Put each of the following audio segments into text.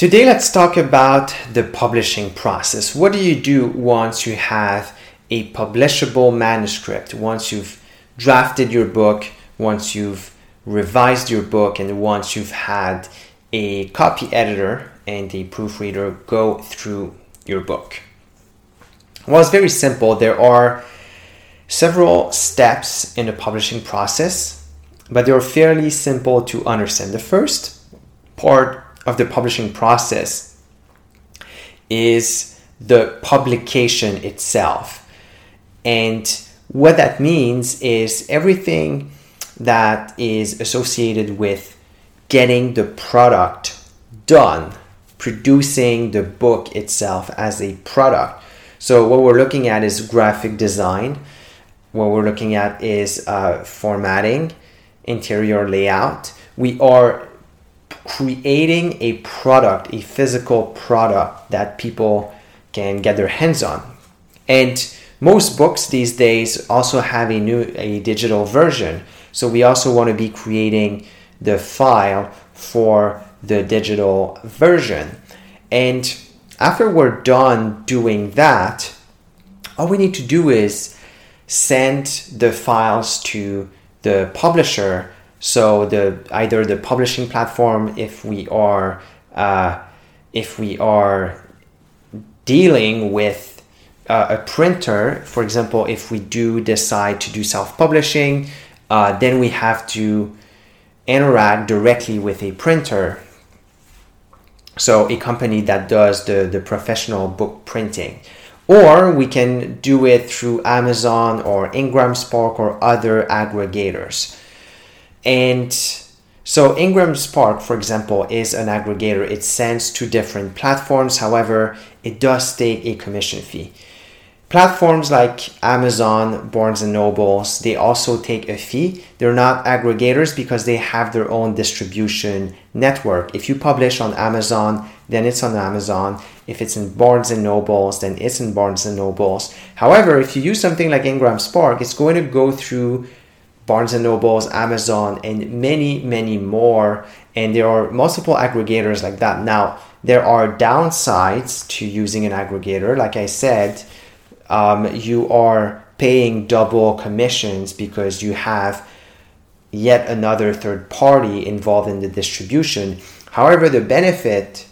Today, let's talk about the publishing process. What do you do once you have a publishable manuscript? Once you've drafted your book, once you've revised your book, and once you've had a copy editor and a proofreader go through your book? Well, it's very simple. There are several steps in the publishing process, but they're fairly simple to understand. The first part of the publishing process is the publication itself. And what that means is everything that is associated with getting the product done, producing the book itself as a product. So, what we're looking at is graphic design, what we're looking at is uh, formatting, interior layout. We are creating a product, a physical product that people can get their hands on. And most books these days also have a new a digital version. So we also want to be creating the file for the digital version. And after we're done doing that, all we need to do is send the files to the publisher so the either the publishing platform, if we are uh, if we are dealing with uh, a printer, for example, if we do decide to do self-publishing, uh, then we have to interact directly with a printer. So a company that does the, the professional book printing. Or we can do it through Amazon or Ingram Spark or other aggregators. And so Ingram Spark, for example, is an aggregator. It sends to different platforms. However, it does take a commission fee. Platforms like Amazon, Barnes and Nobles, they also take a fee. They're not aggregators because they have their own distribution network. If you publish on Amazon, then it's on Amazon. If it's in Barnes and Nobles, then it's in Barnes and Nobles. However, if you use something like Ingram Spark, it's going to go through Barnes and Nobles, Amazon, and many, many more. And there are multiple aggregators like that. Now, there are downsides to using an aggregator. Like I said, um, you are paying double commissions because you have yet another third party involved in the distribution. However, the benefit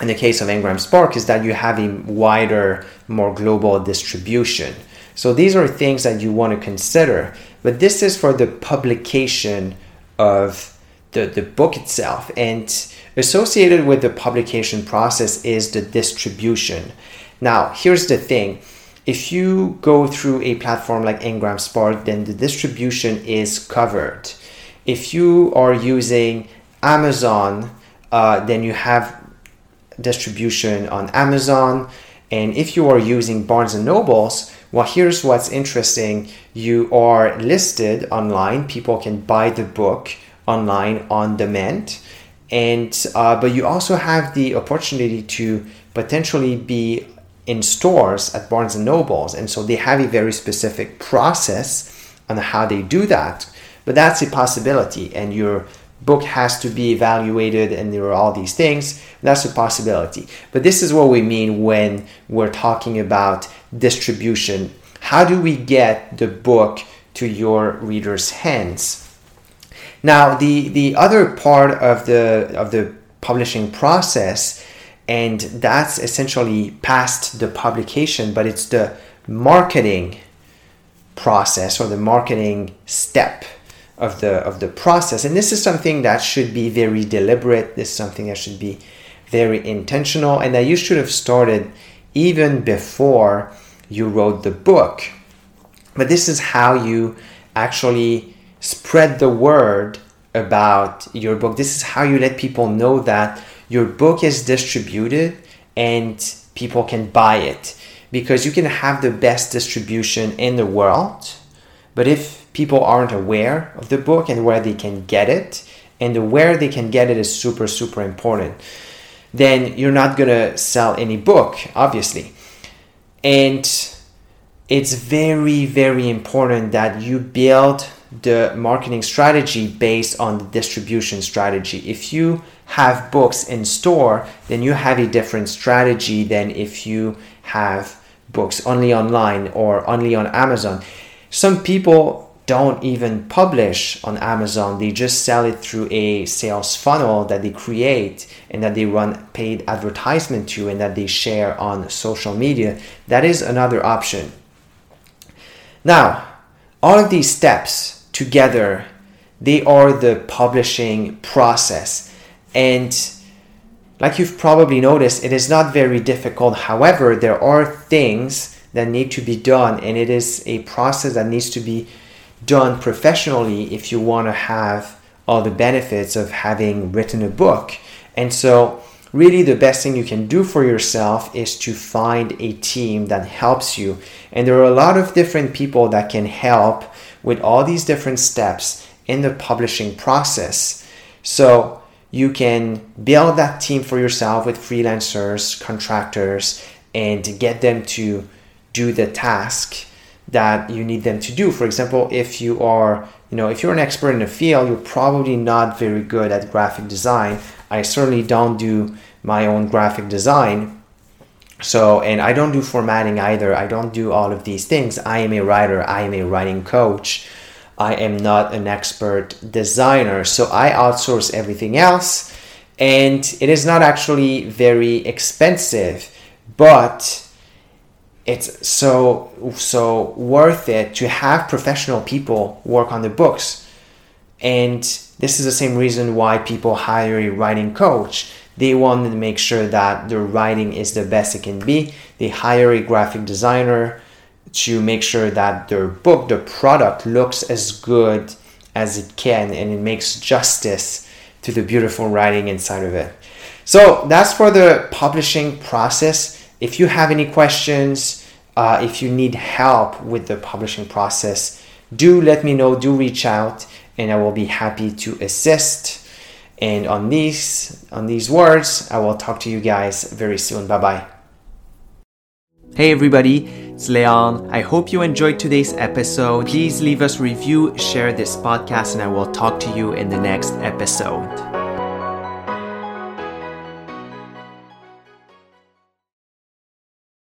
in the case of Ingram Spark is that you have a wider, more global distribution. So these are things that you want to consider. But this is for the publication of the, the book itself. And associated with the publication process is the distribution. Now, here's the thing. If you go through a platform like Ingram Spark, then the distribution is covered. If you are using Amazon, uh, then you have distribution on Amazon. And if you are using Barnes and Nobles, well, here's what's interesting you are listed online, people can buy the book online on demand. And uh, but you also have the opportunity to potentially be in stores at Barnes and Nobles, and so they have a very specific process on how they do that. But that's a possibility, and your book has to be evaluated, and there are all these things. That's a possibility. But this is what we mean when we're talking about distribution. How do we get the book to your reader's hands? Now, the, the other part of the, of the publishing process, and that's essentially past the publication, but it's the marketing process or the marketing step of the of the process. And this is something that should be very deliberate. This is something that should be very intentional. And that you should have started even before you wrote the book. But this is how you actually spread the word about your book. This is how you let people know that your book is distributed and people can buy it. Because you can have the best distribution in the world but if people aren't aware of the book and where they can get it and where they can get it is super super important then you're not to sell any book obviously and it's very, very important that you build the marketing strategy based on the distribution strategy. If you have books in store, then you have a different strategy than if you have books only online or only on Amazon. Some people don't even publish on Amazon, they just sell it through a sales funnel that they create and that they run paid advertisement to and that they share on social media. That is another option. Now, all of these steps together, they are the publishing process. And like you've probably noticed, it is not very difficult. However, there are things that need to be done, and it is a process that needs to be done professionally if you want to have all the benefits of having written a book. And so, really the best thing you can do for yourself is to find a team that helps you. And there are a lot of different people that can help with all these different steps in the publishing process. So you can build that team for yourself with freelancers, contractors, and get them to do the task that you need them to do. For example, if you are, you know, if you're an expert in a field, you're probably not very good at graphic design. I certainly don't do my own graphic design. So, and I don't do formatting either. I don't do all of these things. I am a writer, I am a writing coach. I am not an expert designer. So, I outsource everything else. And it is not actually very expensive, but it's so so worth it to have professional people work on the books. And this is the same reason why people hire a writing coach. They want to make sure that their writing is the best it can be. They hire a graphic designer to make sure that their book the product looks as good as it can and it makes justice to the beautiful writing inside of it. So that's for the publishing process if you have any questions, uh, if you need help with the publishing process, do let me know, do reach out, and I will be happy to assist. And on these on these words, I will talk to you guys very soon. Bye bye. Hey everybody, it's Leon. I hope you enjoyed today's episode. Please leave us review, share this podcast, and I will talk to you in the next episode.